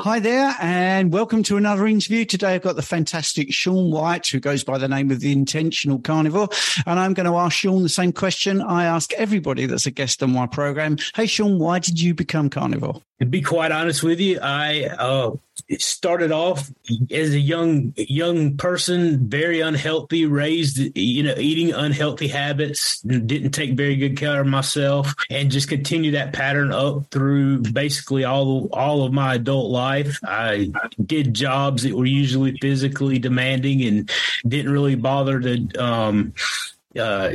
Hi there, and welcome to another interview. Today I've got the fantastic Shawn White, who goes by the name of the Intentional Carnivore. And I'm going to ask Shawn the same question I ask everybody that's a guest on my program. Hey, Shawn, why did you become carnivore? To be quite honest with you, I uh, started off as a young young person, very unhealthy, raised you know eating unhealthy habits, didn't take very good care of myself, and just continue that pattern up through basically all all of my adult life. I did jobs that were usually physically demanding and didn't really bother to. Um, uh,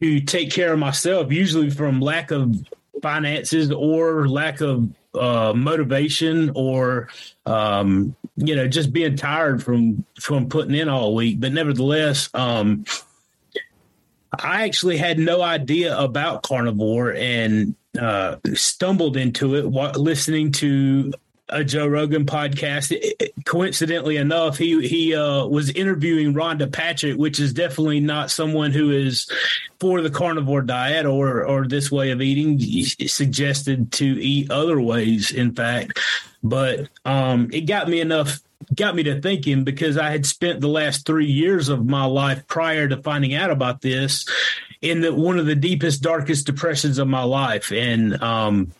to take care of myself, usually from lack of finances or lack of uh, motivation or um, you know just being tired from from putting in all week. But nevertheless, um, I actually had no idea about carnivore and uh, stumbled into it while listening to a Joe Rogan podcast. coincidentally enough, he he uh, was interviewing Rhonda Patrick, which is definitely not someone who is for the carnivore diet or or this way of eating. Suggested to eat other ways, in fact, but um, it got me enough. Got me to thinking because I had spent the last three years of my life prior to finding out about this in the one of the deepest, darkest depressions of my life, and um,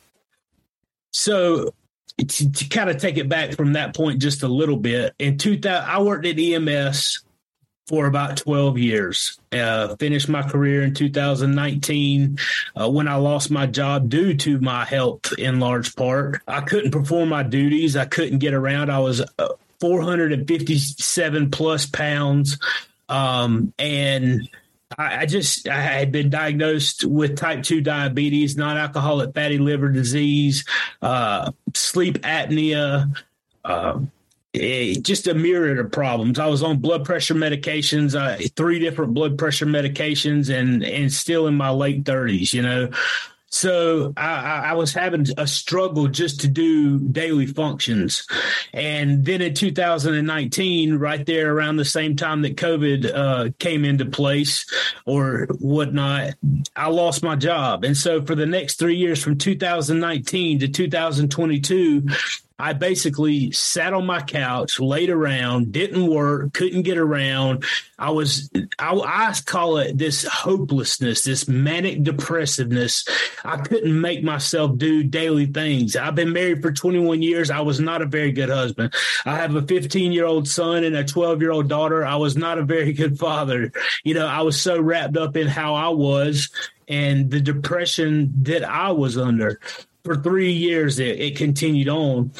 so to, to kind of take it back from that point just a little bit, in 2000, I worked at EMS for about 12 years. Uh, finished my career in 2019 uh, when I lost my job due to my health in large part. I couldn't perform my duties. I couldn't get around. I was uh, 457 plus pounds. Um, and I, I just I had been diagnosed with type two diabetes, non-alcoholic fatty liver disease, uh, sleep apnea. Uh, it, just a myriad of problems. I was on blood pressure medications, uh, three different blood pressure medications, and and still in my late thirties. You know, so I, I, was having a struggle just to do daily functions. And then in 2019, right there around the same time that COVID uh, came into place or whatnot, I lost my job. And so for the next three years, from 2019 to 2022, I basically sat on my couch, laid around, didn't work, couldn't get around. I was, I, I call it this hopelessness, this manic depressiveness. I couldn't make myself do daily things. I've been married for 21 years. I was not a very good husband. I have a 15 year old son and a 12 year old daughter. I was not a very good father. You know, I was so wrapped up in how I was and the depression that I was under for three years it, it continued on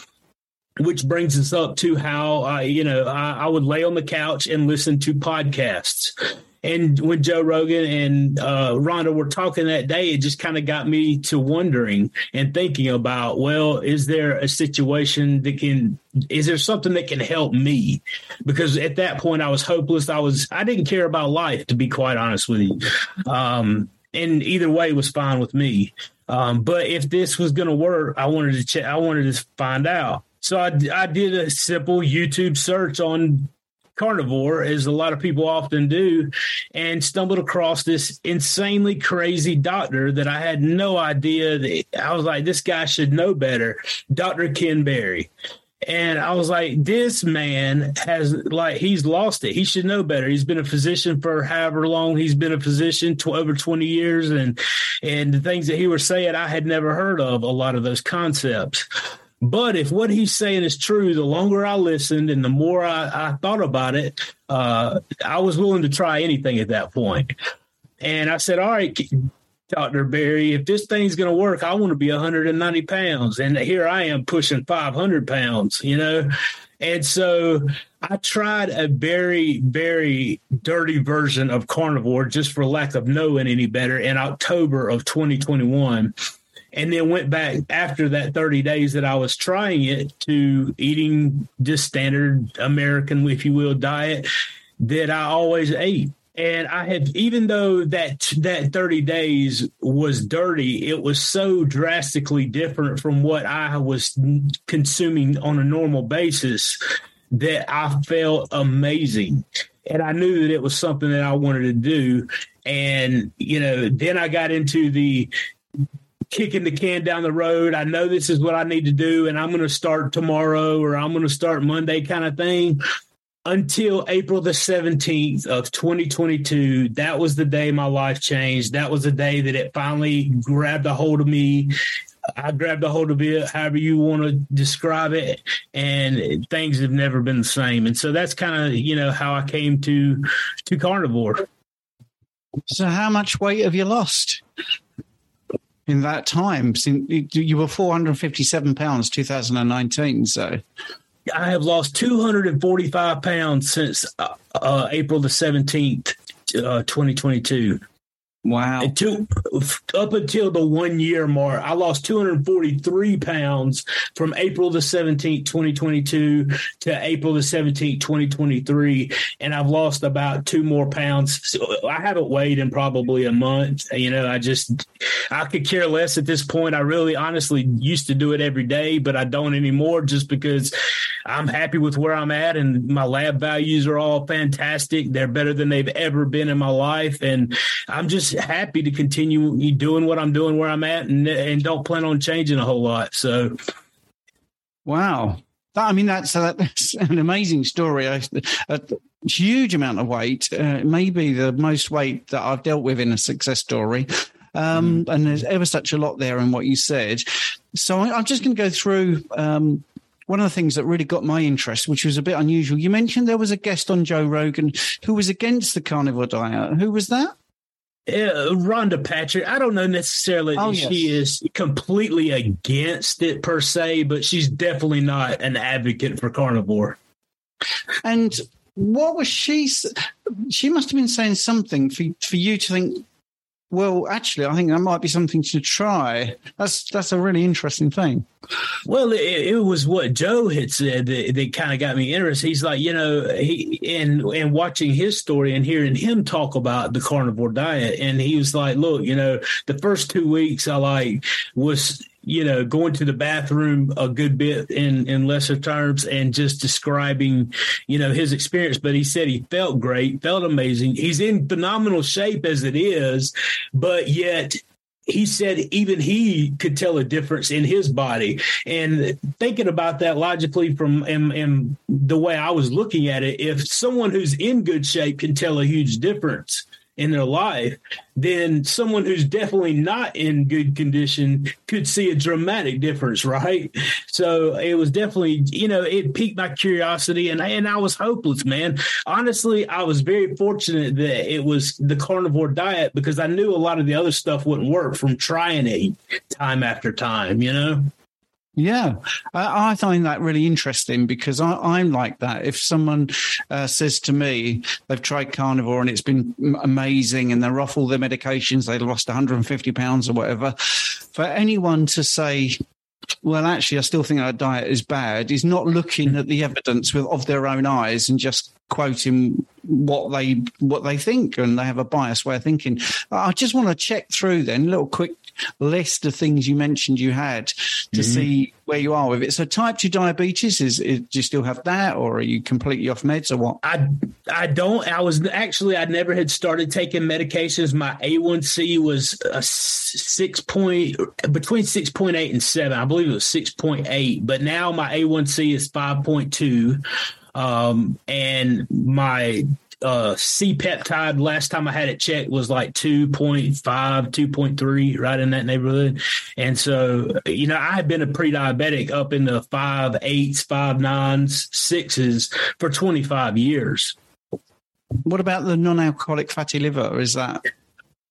which brings us up to how I, you know, I, I, would lay on the couch and listen to podcasts. And when Joe Rogan and uh, Rhonda were talking that day, it just kind of got me to wondering and thinking about, well, is there a situation that can, is there something that can help me? Because at that point, I was hopeless. I was, I didn't care about life, to be quite honest with you. Um, and either way was fine with me. Um, but if this was going to work, I wanted to check. I wanted to find out. So I, I did a simple YouTube search on carnivore, as a lot of people often do, and stumbled across this insanely crazy doctor that I had no idea that I was like, this guy should know better. Dr. Ken Berry. And I was like, this man has like he's lost it. He should know better. He's been a physician for however long he's been a physician, tw- over twenty years, and and the things that he was saying, I had never heard of a lot of those concepts. But if what he's saying is true, the longer I listened and the more I, I thought about it, uh, I was willing to try anything at that point. And I said, All right, Dr. Berry, if this thing's going to work, I want to be 190 pounds. And here I am pushing 500 pounds, you know? And so I tried a very, very dirty version of carnivore just for lack of knowing any better in October of 2021 and then went back after that 30 days that I was trying it to eating just standard American, if you will, diet that I always ate. And I had, even though that that 30 days was dirty, it was so drastically different from what I was consuming on a normal basis that I felt amazing. And I knew that it was something that I wanted to do. And, you know, then I got into the kicking the can down the road. I know this is what I need to do, and I'm going to start tomorrow or I'm going to start Monday kind of thing until April the 17th of 2022. That was the day my life changed. That was the day that it finally grabbed a hold of me. I grabbed a hold of it, however you want to describe it, and things have never been the same. And so that's kind of you know how I came to to carnivore. So, how much weight have you lost in that time? Since you were 457 pounds, 2019. So, I have lost 245 pounds since uh, uh, April the 17th, uh, 2022. Wow. Until, up until the one year mark, I lost 243 pounds from April the 17th, 2022 to April the 17th, 2023. And I've lost about two more pounds. So I haven't weighed in probably a month. You know, I just, I could care less at this point. I really honestly used to do it every day, but I don't anymore just because I'm happy with where I'm at and my lab values are all fantastic. They're better than they've ever been in my life. And I'm just, happy to continue doing what I'm doing where I'm at and, and don't plan on changing a whole lot. So, wow. I mean, that's, that's an amazing story. A, a huge amount of weight, uh, maybe the most weight that I've dealt with in a success story. Um, mm. And there's ever such a lot there in what you said. So I, am just going to go through um, one of the things that really got my interest, which was a bit unusual. You mentioned there was a guest on Joe Rogan who was against the carnivore diet. Who was that? uh, Rhonda Patrick, I don't know necessarily oh, yes. she is completely against it per se, but she's definitely not an advocate for carnivore. And what was she? She must have been saying something for for you to think. Well, actually, I think that might be something to try. That's that's a really interesting thing. Well, it, it was what Joe had said that, that kind of got me interested. He's like, you know, he in in watching his story and hearing him talk about the carnivore diet, and he was like, look, you know, the first two weeks I like was you know, going to the bathroom a good bit in in lesser terms and just describing, you know, his experience. But he said he felt great, felt amazing. He's in phenomenal shape as it is, but yet he said even he could tell a difference in his body. And thinking about that logically from and, and the way I was looking at it, if someone who's in good shape can tell a huge difference in their life, then someone who's definitely not in good condition could see a dramatic difference, right? So it was definitely, you know, it piqued my curiosity and, and I was hopeless, man. Honestly, I was very fortunate that it was the carnivore diet because I knew a lot of the other stuff wouldn't work from trying it time after time, you know? Yeah, I, I, find that really interesting because I, am like that. If someone uh, says to me they've tried carnivore and it's been amazing and they're off all their medications, they lost 150 pounds or whatever, for anyone to say, well, actually, I still think our diet is bad, is not looking at the evidence with of their own eyes and just quoting what they what they think and they have a biased way of thinking. I just want to check through then a little quick list of things you mentioned you had to mm-hmm. see where you are with it. So type 2 diabetes, is, is, do you still have that or are you completely off meds or what? I, I don't. I was actually, I never had started taking medications. My A1C was a six point, between 6.8 and 7. I believe it was 6.8, but now my A1C is 5.2. Um, and my uh, C peptide last time I had it checked was like 2.5, 2.3, right in that neighborhood. And so, you know, I had been a pre diabetic up in the five eights, five nines, sixes for 25 years. What about the non alcoholic fatty liver? Is that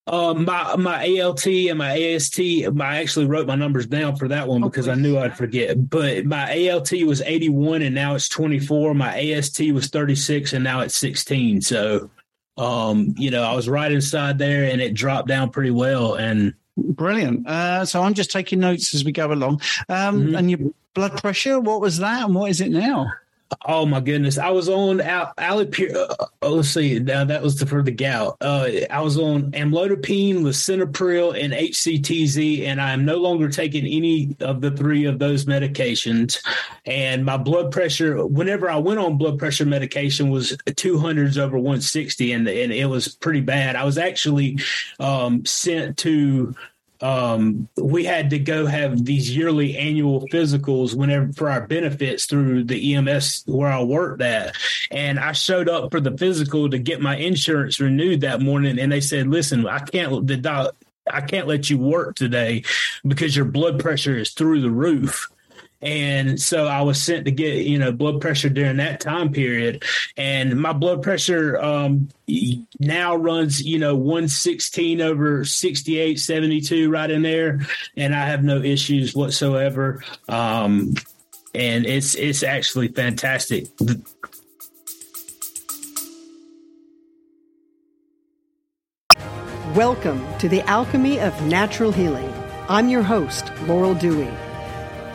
uh, my my ALT and my AST, I actually wrote my numbers down for that one because I knew I'd forget. But my ALT was 81 and now it's 24. My AST was 36 and now it's 16. So, um, you know, I was right inside there and it dropped down pretty well. And brilliant. Uh, so I'm just taking notes as we go along. Um, mm-hmm. And your blood pressure, what was that and what is it now? Oh my goodness! I was on Al-. Uh, oh, let's see. Now that was the, for the gout. Uh, I was on amlodipine, lisinopril, and HCTZ, and I am no longer taking any of the three of those medications. And my blood pressure, whenever I went on blood pressure medication, was two hundreds over one sixty, and and it was pretty bad. I was actually um, sent to um, we had to go have these yearly annual physicals whenever for our benefits through the EMS where I worked at. And I showed up for the physical to get my insurance renewed that morning. And they said, listen, I can't, the doc, I can't let you work today because your blood pressure is through the roof. And so I was sent to get, you know, blood pressure during that time period. And my blood pressure um, now runs, you know, 116 over 68, 72 right in there. And I have no issues whatsoever. Um, and it's it's actually fantastic. Welcome to the Alchemy of Natural Healing. I'm your host, Laurel Dewey.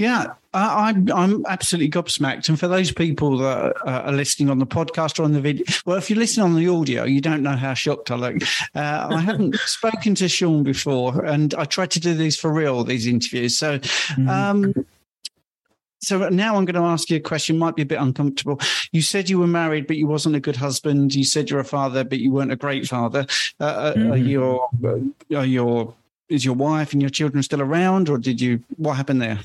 Yeah, I, I'm I'm absolutely gobsmacked. And for those people that are listening on the podcast or on the video, well, if you're listening on the audio, you don't know how shocked I look. Uh, I haven't spoken to Shawn before, and I tried to do these for real, these interviews. So. Mm-hmm. Um, so now I'm going to ask you a question. Might be a bit uncomfortable. You said you were married, but you wasn't a good husband. You said you're a father, but you weren't a great father. Uh, uh mm-hmm. Are your are your is your wife and your children still around, or did you? What happened there?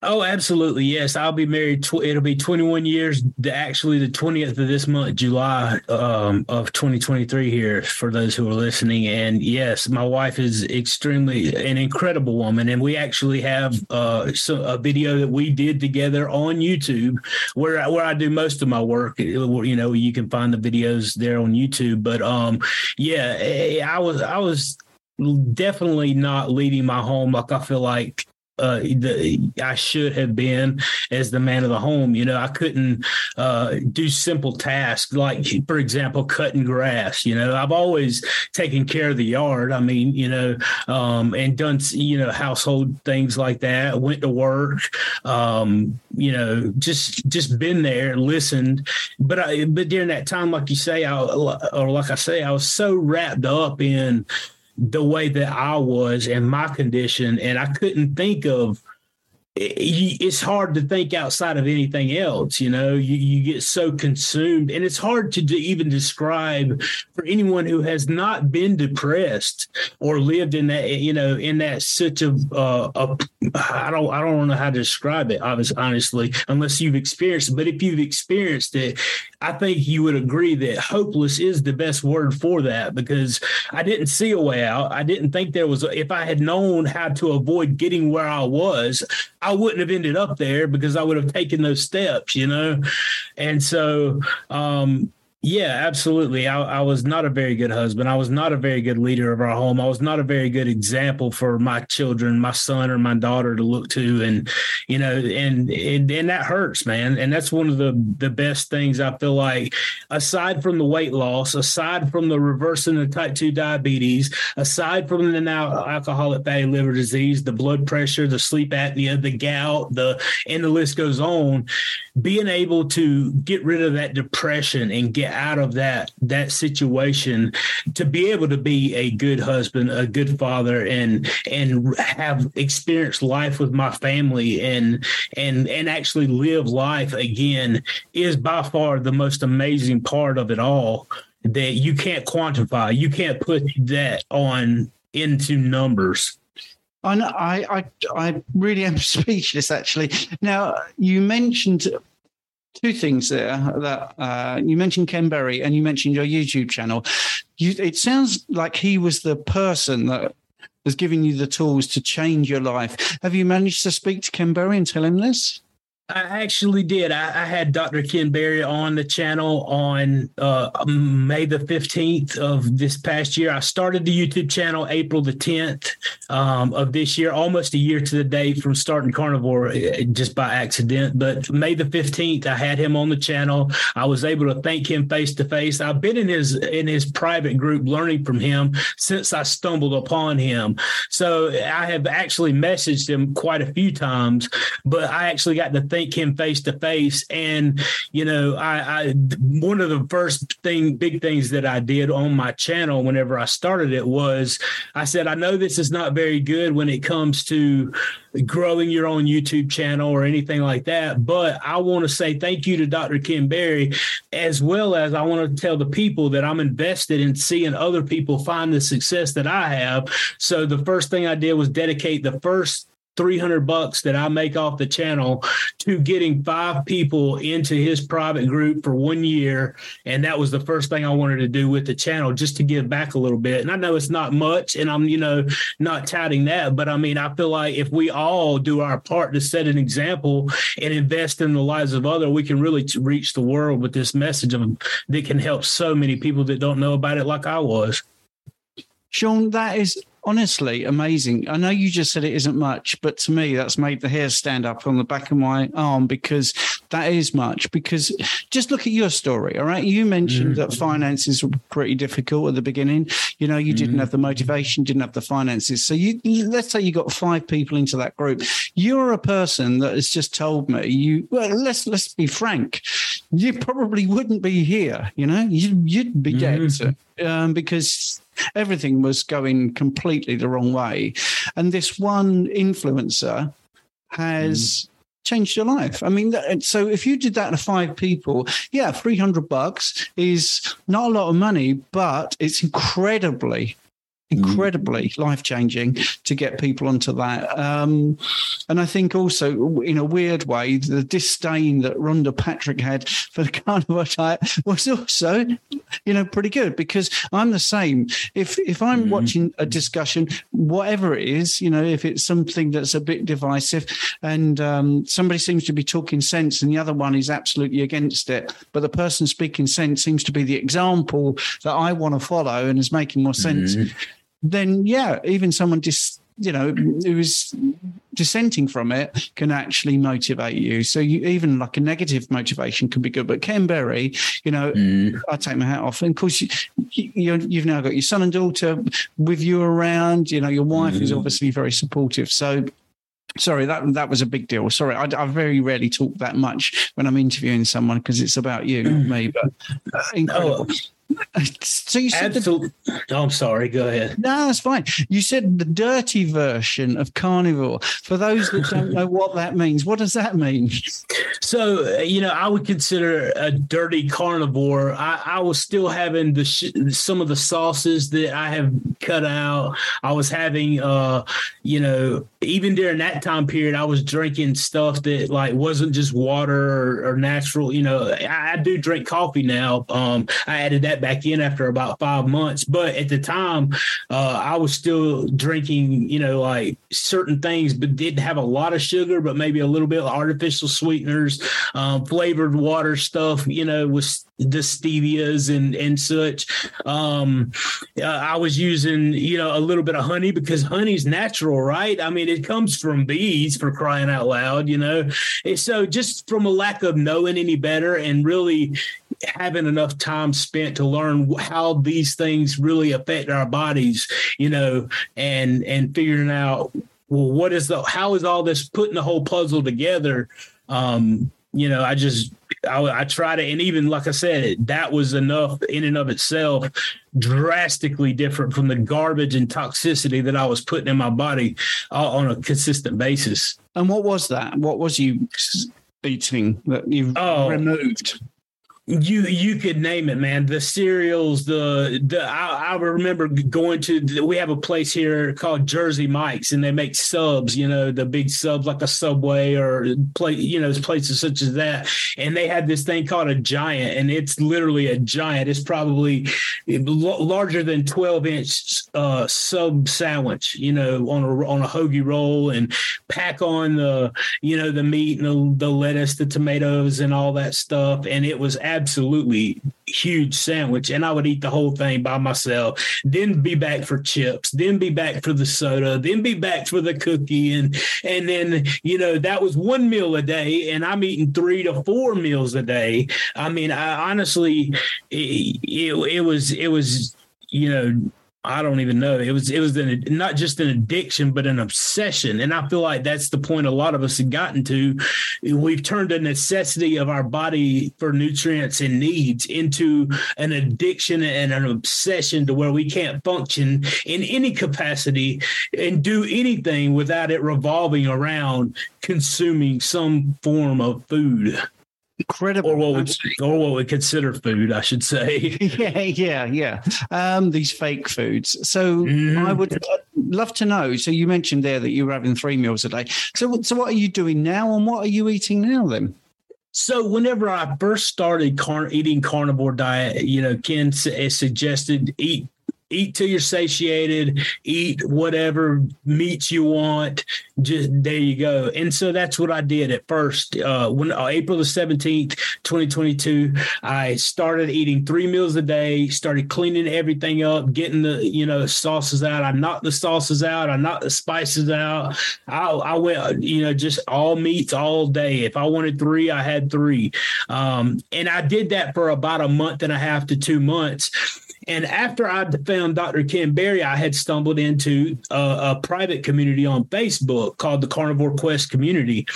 Oh, absolutely. Yes. I'll be married. Tw- it'll be 21 years, The, actually, the 20th of this month, July um, of 2023, here for those who are listening. And yes, my wife is extremely an incredible woman. And we actually have uh, so, a video that we did together on YouTube where, I, where I do most of my work. You know, you can find the videos there on YouTube. But um, yeah, eh, I was, I was definitely not leading my home like I feel like uh, the, I should have been as the man of the home. You know, I couldn't uh, do simple tasks like, for example, cutting grass. You know, I've always taken care of the yard. I mean, you know, um, and done you know household things like that. Went to work. Um, you know, just just been there, listened. But I, but during that time, like you say, I, or like I say, I was so wrapped up in the way that I was in my condition, and I couldn't think of it's hard to think outside of anything else you know? You, you get so consumed and it's hard to even describe for anyone who has not been depressed or lived in that you know in that such a, uh, a i don't i don't know how to describe it honestly unless you've experienced it. But if you've experienced it i think you would agree that hopeless is the best word for that because i didn't see a way out. I didn't think there was a, if i had known how to avoid getting where i was I wouldn't have ended up there because I would have taken those steps, you know? And so, um, yeah, absolutely. I, I, was not a very good husband. I was not a very good leader of our home. I was not a very good example for my children, my son or my daughter to look to. And, you know, and, and, and that hurts, man. And that's one of the, the best things I feel like, aside from the weight loss, aside from the reversing the type 2 diabetes, aside from the non alcoholic fatty liver disease, the blood pressure, the sleep apnea, the gout, the, and the list goes on, being able to get rid of that depression and get out of that that situation to be able to be a good husband, a good father, and and have experienced life with my family and and and actually live life again is by far the most amazing part of it all that you can't quantify. You can't put that on into numbers. I, I, I really am speechless. Actually, now you mentioned two things there that uh, you mentioned Ken Berry and you mentioned your YouTube channel. You, it sounds like he was the person that was giving you the tools to change your life. Have you managed to speak to Ken Berry and tell him this? I actually did. I, I, had Dr. Ken Berry on the channel on uh, May the 15th of this past year. I started the YouTube channel April the 10th um, of this year, almost a year to the day from starting carnivore uh, just by accident. But May the 15th, I had him on the channel. I was able to thank him face to face. I've been in his in his private group learning from him since I stumbled upon him. So I have actually messaged him quite a few times, but I actually got to thank him face to face. And you know, I, I one of the first thing, big things that I did on my channel whenever I started it was I said, I know this is not very good when it comes to growing your own YouTube channel or anything like that. But I want to say thank you to Dr. Ken Berry, as well as I want to tell the people that I'm invested in seeing other people find the success that I have. So the first thing I did was dedicate the first 300 bucks that I make off the channel to getting five people into his private group for one year. And that was the first thing I wanted to do with the channel, just to give back a little bit. And I know it's not much, and I'm, you know, not touting that, but I mean, I feel like if we all do our part to set an example and invest in the lives of other, we can really reach the world with this message of that can help so many people that don't know about it like I was. Shawn, that is honestly amazing. I know you just said it isn't much, but to me, that's made the hair stand up on the back of my arm because that is much. Because just look at your story, all right? You mentioned mm. that finances were pretty difficult at the beginning. You know, you mm. didn't have the motivation, didn't have the finances. So you let's say you got five people into that group. You're a person that has just told me you. Well, let's let's be frank. You probably wouldn't be here. You know, you, would be dead mm. um, because everything was going completely the wrong way. And this one influencer has. Mm. Changed your life. I mean, so if you did that to five people, yeah, 300 bucks is not a lot of money, but it's incredibly incredibly mm. life changing to get people onto that. Um, and I think also, in a weird way, the disdain that Rhonda Patrick had for the carnivore diet was also, you know, pretty good because I'm the same. If if I'm mm. watching a discussion, whatever it is, you know, if it's something that's a bit divisive, and um, somebody seems to be talking sense and the other one is absolutely against it, but the person speaking sense seems to be the example that I want to follow and is making more sense. Mm then yeah, even someone just you know who is dissenting from it can actually motivate you. So you even like a negative motivation can be good. But Ken Berry, you know, mm. I take my hat off. And of course, you, you, have now got your son and daughter with you around. You know, your wife mm. is obviously very supportive. So Sorry, that that was a big deal. Sorry, I, I very rarely talk that much when I'm interviewing someone because it's about you, not me. But uh, incredible. Oh, so you said Absolutely. The, oh, I'm sorry. Go ahead. No, that's fine. You said the dirty version of carnivore. For those that don't know what that means, what does that mean? So uh, you know, I would consider a dirty carnivore. I, I was still having the sh- some of the sauces that I have cut out. I was having, uh, you know, even during that time period, I was drinking stuff that like wasn't just water or, or natural. You know, I, I, do drink coffee now. Um, I added that back in after about five months. But at the time, uh, I was still drinking, you know, like certain things, but didn't have a lot of sugar, but maybe a little bit of artificial sweeteners, um, flavored water stuff, you know, with the stevias and and such. Um, uh, I was using, you know, a little bit of honey because honey's natural, right? I mean, it comes from bees for crying out loud, you know. And so just from a lack of knowing any better and really having enough time spent to learn how these things really affect our bodies, you know, and and figuring out well what is the how is all this putting the whole puzzle together. Um, you know, I just I, I try to, and even like I said, that was enough in and of itself, drastically different from the garbage and toxicity that I was putting in my body uh, on a consistent basis. And what was that? What was you eating that you oh, removed? You you could name it man. The cereals the the I, I remember going to we have a place here called jersey mike's and they make subs you know the big subs like a subway or play you know places such as that. And they had this thing called a giant and it's literally a giant. It's probably larger than 12 inch uh, sub sandwich you know on a on a hoagie roll and pack on the you know the meat and the, the lettuce the tomatoes and all that stuff. And it was absolutely huge sandwich and I would eat the whole thing by myself, then be back for chips, then be back for the soda, then be back for the cookie and and then you know that was one meal a day and I'm eating 3 to 4 meals a day. I mean, I honestly it, it, it was it was you know I don't even know. It was it was an, not just an addiction, but an obsession, and I feel like that's the point a lot of us have gotten to. We've turned a necessity of our body for nutrients and needs into an addiction and an obsession to where we can't function in any capacity and do anything without it revolving around consuming some form of food incredible. Or what we or what we consider food i should say. Yeah yeah yeah. Um, these fake foods. So mm. i would love to know. So you mentioned there that you were having three meals a day. So so what are you doing now and what are you eating now then? So whenever I first started car- eating carnivore diet, you know, Ken suggested eat eat till you're satiated, eat whatever meats you want. Just there you go. And so that's what I did at first. Uh, when uh, April the 17th, 2022, I started eating three meals a day, started cleaning everything up, getting the, you know, sauces out. I knocked the sauces out. I knocked the spices out. I, I went, you know, just all meats all day. If I wanted three, I had three. Um, and I did that for about a month and a half to two months and after I found Dr. Ken Berry, I had stumbled into a, a private community on Facebook called the Carnivore Quest Community.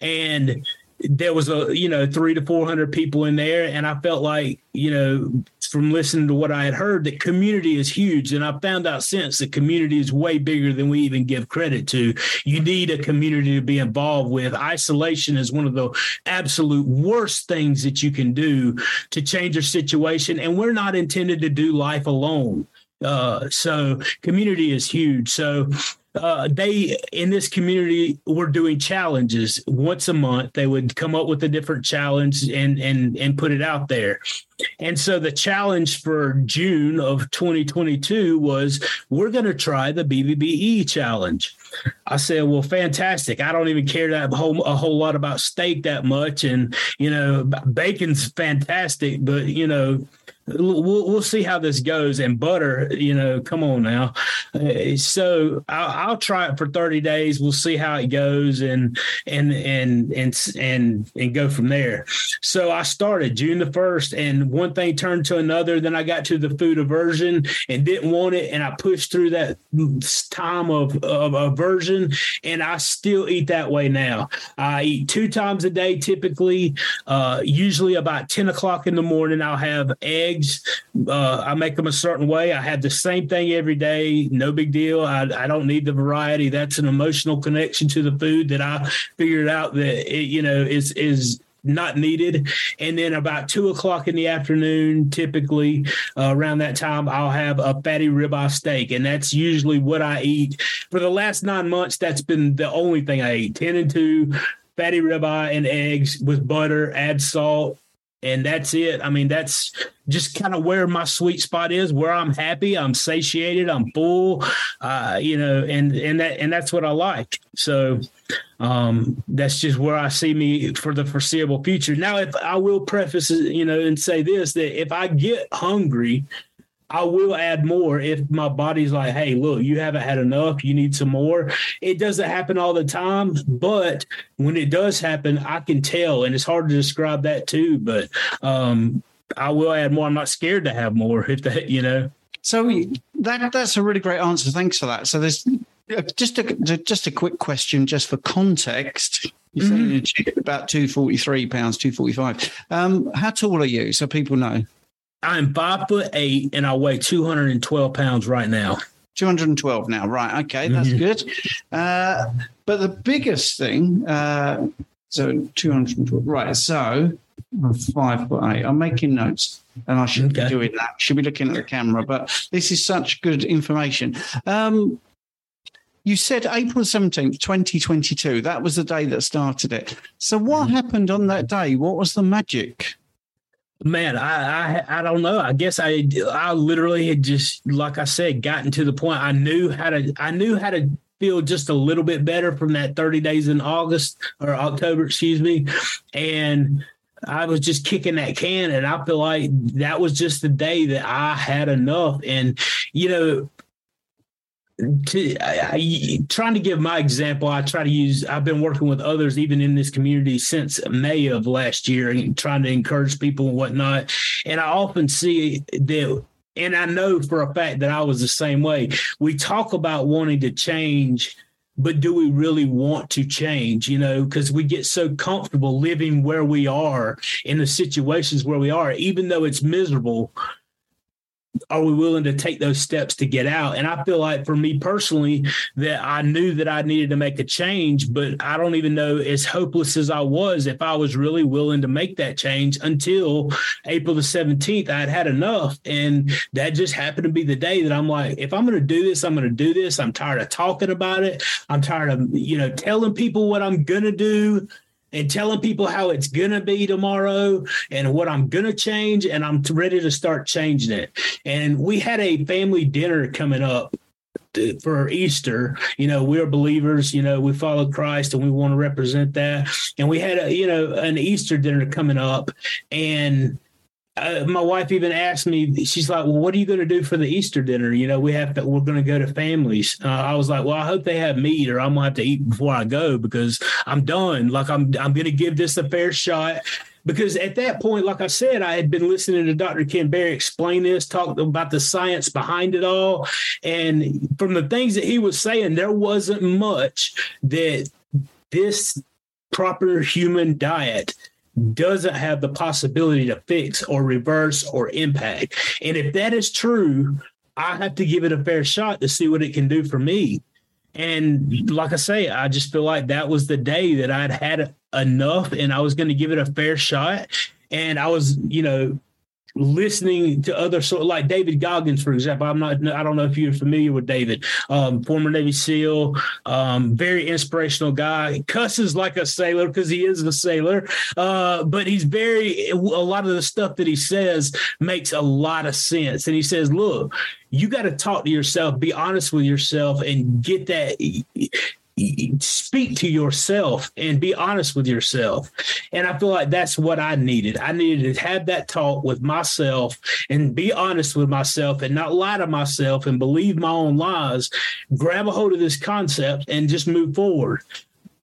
And there was a you know three to four hundred people in there and i felt like you know from listening to what i had heard that community is huge. And i found out since that community is way bigger than we even give credit to. You need a community to be involved with. Isolation is one of the absolute worst things that you can do to change your situation and we're not intended to do life alone. Uh, so community is huge. So uh, they in this community were doing challenges once a month. They would come up with a different challenge and and and put it out there. And so the challenge for June of 2022 was we're going to try the BBBE challenge. I said, well, fantastic. I don't even care that whole a whole lot about steak that much, and you know, bacon's fantastic, but you know, we'll, we'll see how this goes. And butter, you know, come on now. So I'll, I'll, try it for 30 days. We'll see how it goes and, and, and, and, and, and go from there. So I started June the 1st and one thing turned to another. Then I got to the food aversion and didn't want it. And I pushed through that time of, of aversion and I still eat that way now. I eat two times a day, typically, uh, usually about 10 o'clock in the morning. I'll have eggs Uh, I make them a certain way. I have the same thing every day. No big deal. I, I don't need the variety. That's an emotional connection to the food that I figured out that it, you know is is not needed. And then about two o'clock in the afternoon, typically uh, around that time, I'll have a fatty ribeye steak. And that's usually what I eat. For the last nine months, that's been the only thing I eat 10 and 2, fatty ribeye and eggs with butter, add salt, and that's it. I mean, that's just kind of where my sweet spot is, where I'm happy, I'm satiated, I'm full, uh, you know, and and that and that's what I like. So um, that's just where I see me for the foreseeable future. Now, if I will preface, you know, and say this that if I get hungry I will add more if my body's like, hey, look, you haven't had enough. You need some more. It doesn't happen all the time, but when it does happen, I can tell. And it's hard to describe that too, but um, I will add more. I'm not scared to have more if that, you know. So that that's a really great answer. Thanks for that. So there's uh, just a just a quick question, just for context. You're mm-hmm. about two forty three pounds, two forty five. Um, how tall are you, so people know? I'm five foot eight and I weigh 212 pounds right now. 212 now, right? Okay, that's mm-hmm. good. Uh, but the biggest thing, uh, so 212, right? So I'm five foot eight. I'm making notes, and I should okay. be doing that. Should be looking at the camera, but this is such good information. Um, you said April 17th, 2022. That was the day that started it. So, what mm-hmm. happened on that day? What was the magic? Man, I, I I don't know. I guess I I literally had just like I said, gotten to the point I knew how to I knew how to feel just a little bit better from that 30 days in August or October, excuse me. And I was just kicking that can, and I feel like that was just the day that I had enough. And you know, to I, I, trying to give my example, I try to use. I've been working with others, even in this community, since May of last year, and trying to encourage people and whatnot. And I often see that, and I know for a fact that I was the same way. We talk about wanting to change but do we really want to change you know because we get so comfortable living where we are in the situations where we are even though it's miserable are we willing to take those steps to get out? And I feel like for me personally, that I knew that I needed to make a change, but I don't even know as hopeless as I was if I was really willing to make that change until April the 17th. I had had enough. And that just happened to be the day that I'm like, if I'm going to do this, I'm going to do this. I'm tired of talking about it. I'm tired of, you know, telling people what I'm going to do and telling people how it's going to be tomorrow and what I'm going to change. And I'm ready to start changing it. And we had a family dinner coming up for Easter. You know, we're believers, you know, we follow Christ and we want to represent that. And we had a, you know, an Easter dinner coming up and uh, my wife even asked me, she's like, well, what are you going to do for the Easter dinner? You know, we have to, we're going to go to families. Uh, I was like, well, I hope they have meat or I'm going to have to eat before I go because I'm done. Like I'm, I'm going to give this a fair shot because at that point, like I said, I had been listening to Dr. Ken Berry explain this, talk about the science behind it all. And from the things that he was saying, there wasn't much that this proper human diet doesn't have the possibility to fix or reverse or impact. And if that is true, I have to give it a fair shot to see what it can do for me. And like I say, I just feel like that was the day that I'd had enough and I was going to give it a fair shot. And I was, you know, listening to other sort like David Goggins, for example. I'm not, I don't know if you're familiar with David, um, former Navy SEAL, um, very inspirational guy. Cusses like a sailor because he is a sailor, uh, but he's very. A lot of the stuff that he says makes a lot of sense, and he says, "Look, you got to talk to yourself, be honest with yourself, and get that." Speak to yourself and be honest with yourself. And I feel like that's what I needed. I needed to have that talk with myself and be honest with myself and not lie to myself and believe my own lies, grab a hold of this concept and just move forward.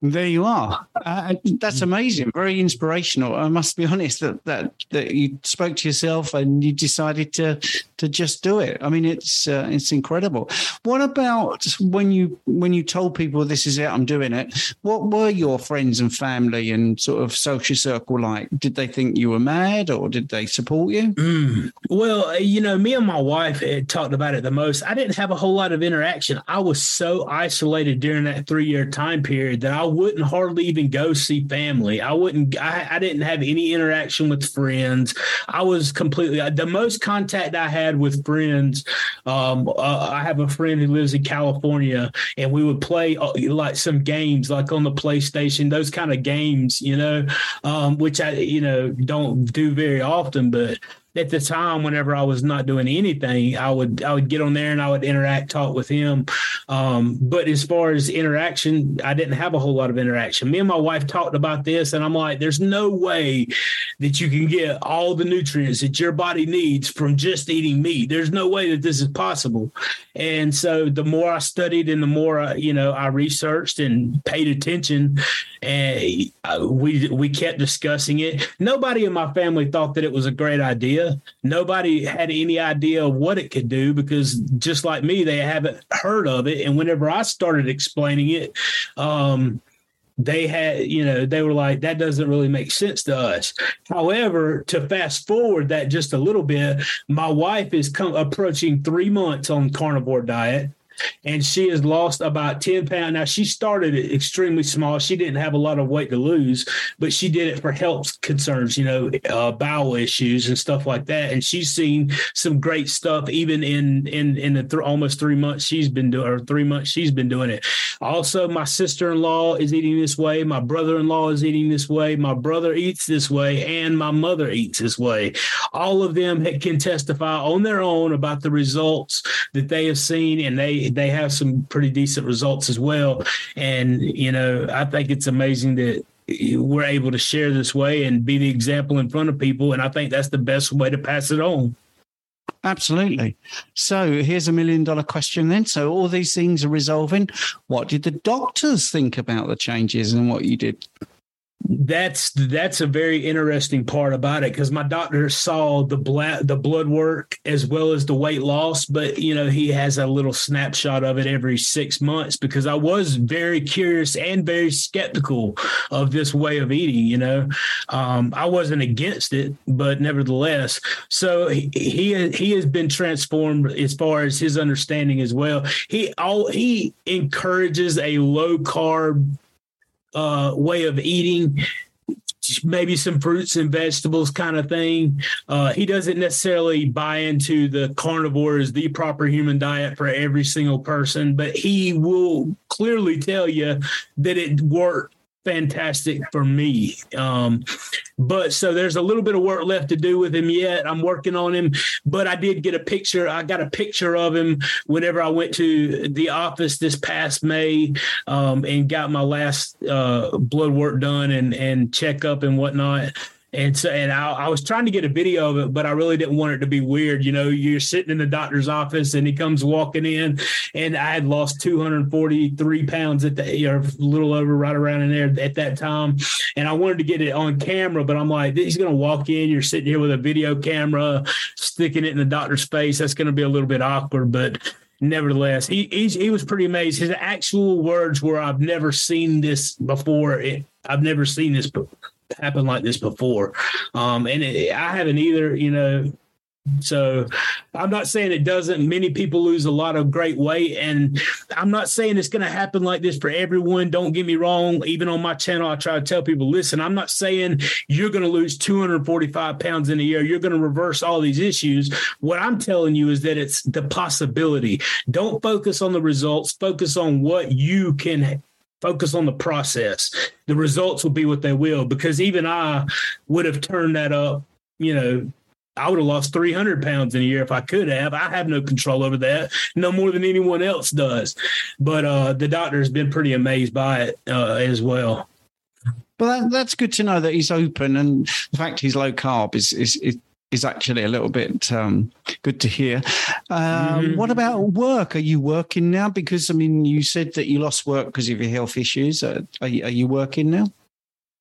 There you are. Uh, that's amazing. Very inspirational. I must be honest that, that that you spoke to yourself and you decided to to just do it. I mean, it's uh, it's incredible. What about when you when you told people this is it, I'm doing it? What were your friends and family and sort of social circle like? Did they think you were mad or did they support you? Mm. Well, uh, you know, me and my wife talked about it the most. I didn't have a whole lot of interaction. I was so isolated during that three year time period that I wouldn't hardly even go see family. I wouldn't. I, I didn't have any interaction with friends. I was completely the most contact I had with friends. Um, uh, I have a friend who lives in California, and we would play uh, like some games, like on the PlayStation, those kind of games, you know, um, which I you know don't do very often, but at the time, whenever I was not doing anything, I would I would get on there and I would interact, talk with him. Um, but as far as interaction, I didn't have a whole lot of interaction. Me and my wife talked about this, and I'm like, there's no way that you can get all the nutrients that your body needs from just eating meat. There's no way that this is possible. And so the more I studied and the more I, you know I researched and paid attention, and uh, we we kept discussing it. Nobody in my family thought that it was a great idea idea. Nobody had any idea of what it could do because just like me, they haven't heard of it. And whenever I started explaining it, um, they had, you know, they were like, that doesn't really make sense to us. However, to fast forward that just a little bit, my wife is come approaching three months on carnivore diet and she has lost about 10 pounds. Now, she started it extremely small. She didn't have a lot of weight to lose, but she did it for health concerns, you know, uh, bowel issues and stuff like that. And she's seen some great stuff even in in in the th- almost three months she's been doing, or three months she's been doing it. Also, my sister in law is eating this way. My brother in law is eating this way. My brother eats this way, and my mother eats this way. All of them can testify on their own about the results that they have seen, and they they have some pretty decent results as well. And you know, I think it's amazing that we're able to share this way and be the example in front of people. And I think that's the best way to pass it on. Absolutely. So here's a million dollar question then. So all these things are resolving. What did the doctors think about the changes and what you did? That's that's a very interesting part about it because my doctor saw the blood the blood work as well as the weight loss but you know he has a little snapshot of it every six months because i was very curious and very skeptical of this way of eating you know? Um, i wasn't against it but nevertheless so he, he he has been transformed as far as his understanding as well. He all he encourages a low carb uh, way of eating maybe some fruits and vegetables kind of thing. Uh, he doesn't necessarily buy into the carnivore is the proper human diet for every single person, but he will clearly tell you that it worked fantastic for me. Um, but so there's a little bit of work left to do with him yet. I'm working on him, but I did get a picture. I got a picture of him whenever I went to the office this past May um, and got my last uh, blood work done and and checkup and whatnot. And so, and I, I, was trying to get a video of it, but I really didn't want it to be weird. You know, you're sitting in the doctor's office and he comes walking in, and I had lost 243 pounds at the, or a little over right around in there at that time. And I wanted to get it on camera, but I'm like, he's going to walk in. You're sitting here with a video camera, sticking it in the doctor's face. That's going to be a little bit awkward, but nevertheless, he he was pretty amazed. His actual words were, "I've never seen this before. I've never seen this happened like this before. Um, and it, I haven't either, you know. So I'm not saying it doesn't. Many people lose a lot of great weight, and I'm not saying it's going to happen like this for everyone. Don't get me wrong. Even on my channel, I try to tell people, listen, I'm not saying you're going to lose 245 pounds in a year. You're going to reverse all these issues. What I'm telling you is that it's the possibility. Don't focus on the results. Focus on what you can focus on the process. The results will be what they will, because even I would have turned that up, you know, I would have lost 300 pounds in a year if I could have. I have no control over that, no more than anyone else does. But uh, the doctor has been pretty amazed by it uh, as well. Well, that, that's good to know that he's open, and the fact he's low carb is is, is is actually a little bit um, good to hear. Um, mm-hmm. What about work? Are you working now? Because I mean, you said that you lost work because of your health issues. Uh, are, you, are you working now?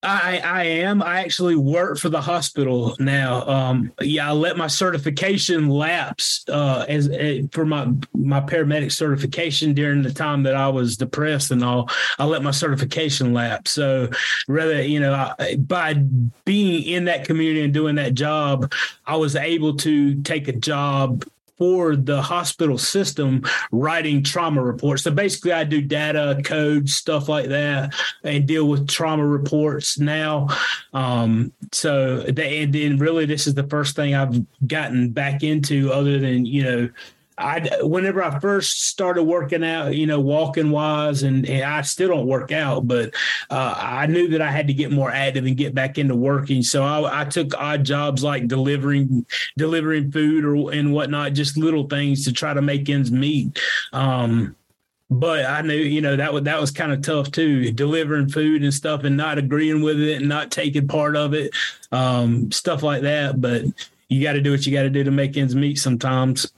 I, I am. I actually work for the hospital now. Um, yeah, I let my certification lapse uh, as, as, eh, for my my paramedic certification during the time that I was depressed and all. I let my certification lapse. So rather, you know, I, by being in that community and doing that job, I was able to take a job for the hospital system writing trauma reports. So basically, I do data, code, stuff like that, and deal with trauma reports now. Um, so, and then really, this is the first thing I've gotten back into, other than you know I whenever I first started working out, you know, walking wise, and, and I still don't work out, but uh, I knew that I had to get more active and get back into working. So I, I took odd jobs like delivering delivering food or and whatnot, just little things to try to make ends meet. Um, but I knew, you know, that was that was kind of tough too, delivering food and stuff, and not agreeing with it and not taking part of it, um, stuff like that. But you got to do what you got to do to make ends meet sometimes.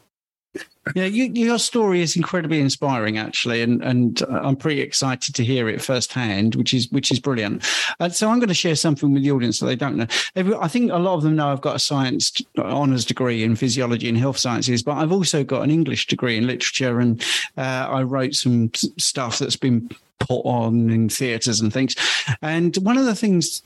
Yeah, you, your story is incredibly inspiring, actually, and and uh, I'm pretty excited to hear it firsthand, which is which is brilliant. And so I'm going to share something with the audience that they don't know. I think a lot of them know I've got a science uh, honours degree in physiology and health sciences, but I've also got an English degree in literature, and uh, I wrote some stuff that's been put on in theatres and things. And one of the things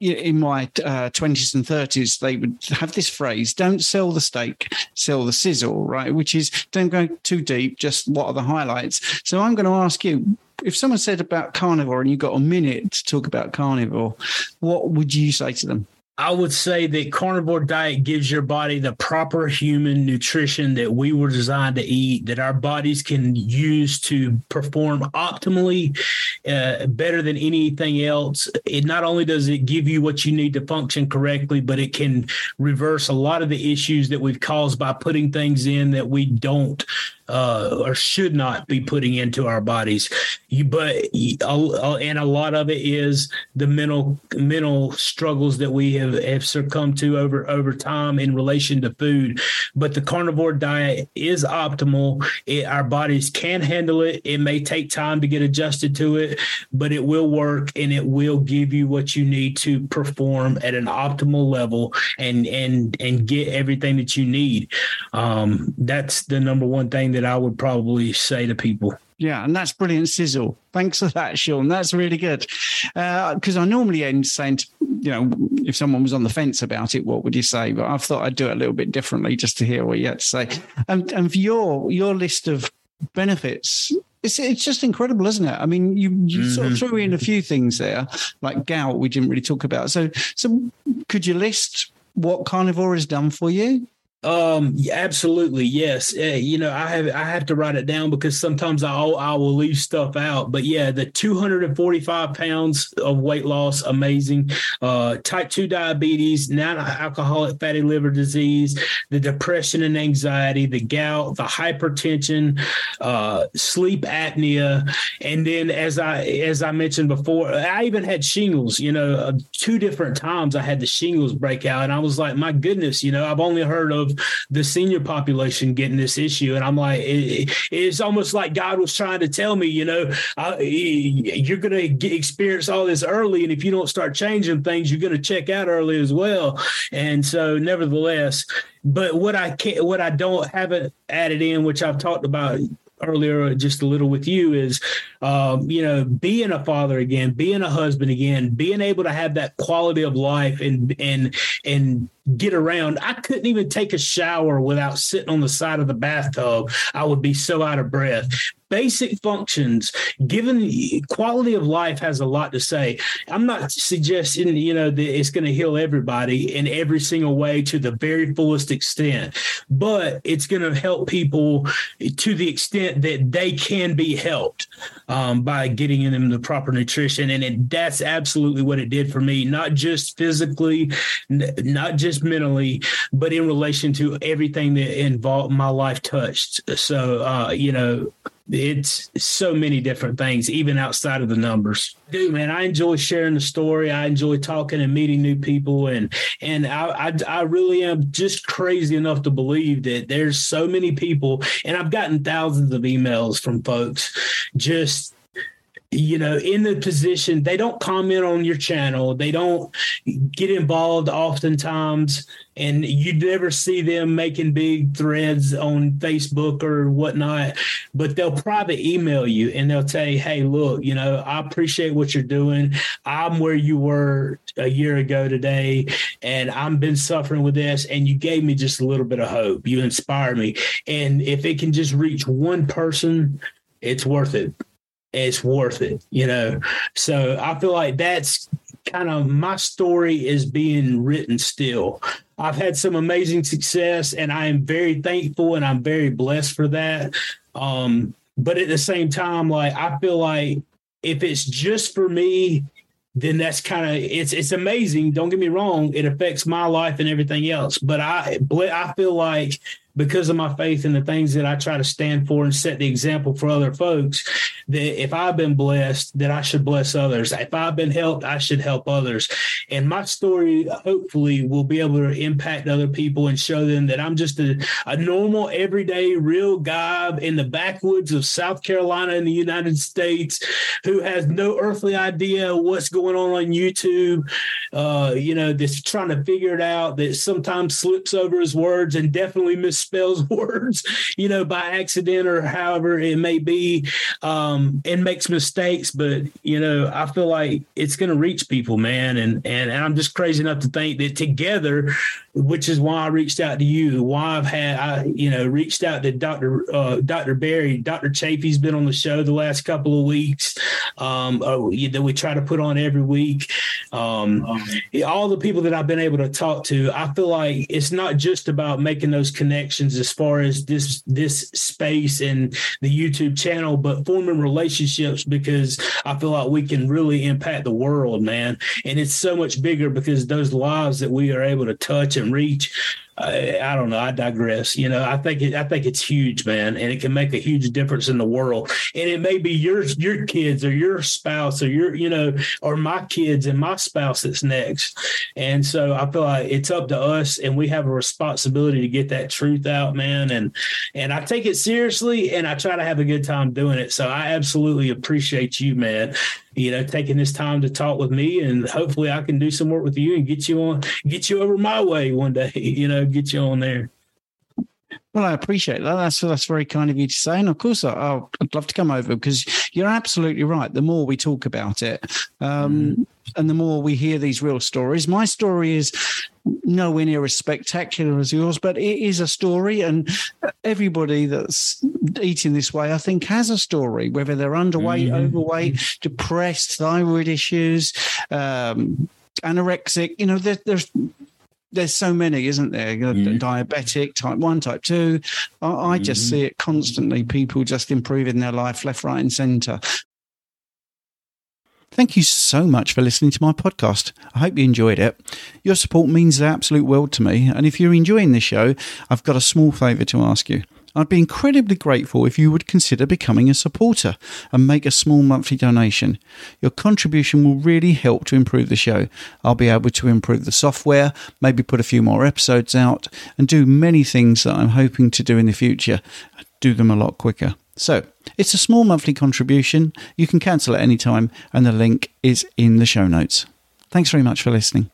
in my uh, 20s and 30s, they would have this phrase don't sell the steak, sell the sizzle, right? Which is don't go too deep, just what are the highlights. So I'm going to ask you if someone said about carnivore and you got a minute to talk about carnivore, what would you say to them? I would say that carnivore diet gives your body the proper human nutrition that we were designed to eat, that our bodies can use to perform optimally, uh, better than anything else. It not only does it give you what you need to function correctly, but it can reverse a lot of the issues that we've caused by putting things in that we don't uh, or should not be putting into our bodies. You, but and a lot of it is the mental mental struggles that we have, have succumbed to over over time in relation to food. But the carnivore diet is optimal. It, our bodies can handle it. It may take time to get adjusted to it, but it will work and it will give you what you need to perform at an optimal level and and and get everything that you need. Um, that's the number one thing that I would probably say to people. Yeah, and that's brilliant sizzle. Thanks for that, Shawn. That's really good. Uh, because uh, I normally end saying, to, you know, if someone was on the fence about it, what would you say? But I thought I'd do it a little bit differently just to hear what you had to say. And, and for your your list of benefits, it's it's just incredible, isn't it? I mean, you you mm-hmm. sort of mm-hmm. threw in a few things there, like gout, we didn't really talk about. So so could you list what carnivore has done for you? Um, absolutely, yes. Uh, you know, I have I have to write it down because sometimes I I will leave stuff out. But yeah, the 245 pounds of weight loss, amazing. Uh, type two diabetes, non-alcoholic fatty liver disease, the depression and anxiety, the gout, the hypertension, uh, sleep apnea, and then as I as I mentioned before, I even had shingles. You know, uh, two different times I had the shingles break out, and I was like, my goodness, you know, I've only heard of of the senior population getting this issue. And I'm like, it, it's almost like God was trying to tell me, you know, I, you're going to experience all this early. And if you don't start changing things, you're going to check out early as well. And so, nevertheless, but what I can't, what I don't haven't added in, which I've talked about earlier just a little with you is um, you know being a father again being a husband again being able to have that quality of life and and and get around. I couldn't even take a shower without sitting on the side of the bathtub. I would be so out of breath. Basic functions, given quality of life, has a lot to say. I'm not suggesting, you know, that it's going to heal everybody in every single way to the very fullest extent, but it's going to help people to the extent that they can be helped um, by getting in them the proper nutrition. And it, that's absolutely what it did for me, not just physically, not just just mentally, but in relation to everything that involved my life touched. So, uh, you know, it's so many different things, even outside of the numbers. Dude, man, I enjoy sharing the story. I enjoy talking and meeting new people, and and I, I, I really am just crazy enough to believe that there's so many people, and I've gotten thousands of emails from folks just you know, in the position, they don't comment on your channel. They don't get involved oftentimes, and you never see them making big threads on Facebook or whatnot. But they'll private email you and they'll say, Hey, look, you know, I appreciate what you're doing. I'm where you were a year ago today, and I've been suffering with this, and you gave me just a little bit of hope. You inspire me. And if it can just reach one person, it's worth it it's worth it, you know. So I feel like that's kind of my story is being written still. I've had some amazing success and I am very thankful and I'm very blessed for that. Um, but at the same time, like I feel like if it's just for me, then that's kind of it's it's amazing. Don't get me wrong; it affects my life and everything else. But I I feel like because of my faith and the things that I try to stand for and set the example for other folks, that if I've been blessed, that I should bless others. If I've been helped, I should help others. And my story, hopefully, will be able to impact other people and show them that I'm just a, a normal, everyday, real guy in the backwoods of South Carolina in the United States who has no earthly idea what's going on on YouTube. Uh, you know, that's trying to figure it out, that sometimes slips over his words and definitely misspells misspells words, you know, by accident or however it may be, um, and makes mistakes. But you know, I feel like it's going to reach people, man, and, and and I'm just crazy enough to think that together, which is why I reached out to you, why I've had I you know reached out to Doctor uh, Doctor Berry, Doctor Chaffee's been on the show the last couple of weeks, um, uh, that we try to put on every week. Um, all the people that I've been able to talk to, I feel like it's not just about making those connections as far as this this space and the YouTube channel, but forming relationships because I feel like we can really impact the world, man. And it's so much bigger because those lives that we are able to touch and reach I, I, don't know. I digress. You know, I think it, I think it's huge, man, and it can make a huge difference in the world. And it may be your your kids or your spouse or your you know or my kids and my spouse that's next. And so I feel like it's up to us, and we have a responsibility to get that truth out, man. And and I take it seriously, and I try to have a good time doing it. So I absolutely appreciate you, man you know, taking this time to talk with me, and hopefully I can do some work with you and get you on, get you over my way one day. You know, get you on there. Well, I appreciate that. That's that's very kind of you to say, and of course, I, would love to come over because you're absolutely right. The more we talk about it, um, mm. and the more we hear these real stories, my story is nowhere near as spectacular as yours, but it is a story, and everybody that's eating this way, I think, has a story. Whether they're underweight, mm-hmm. overweight, depressed, thyroid issues. Um, anorexic you know there, there's there's so many, isn't there? Mm-hmm. Diabetic, type one, type two. I, I just mm-hmm. see it constantly. People just improving their life left, right, and centre. Thank you so much for listening to my podcast. I hope you enjoyed it. Your support means the absolute world to me. And if you're enjoying the show, I've got a small favour to ask you. I'd be incredibly grateful if you would consider becoming a supporter and make a small monthly donation. Your contribution will really help to improve the show. I'll be able to improve the software, maybe put a few more episodes out, and do many things that I'm hoping to do in the future. Do them a lot quicker. So, it's a small monthly contribution. You can cancel at any time, and the link is in the show notes. Thanks very much for listening.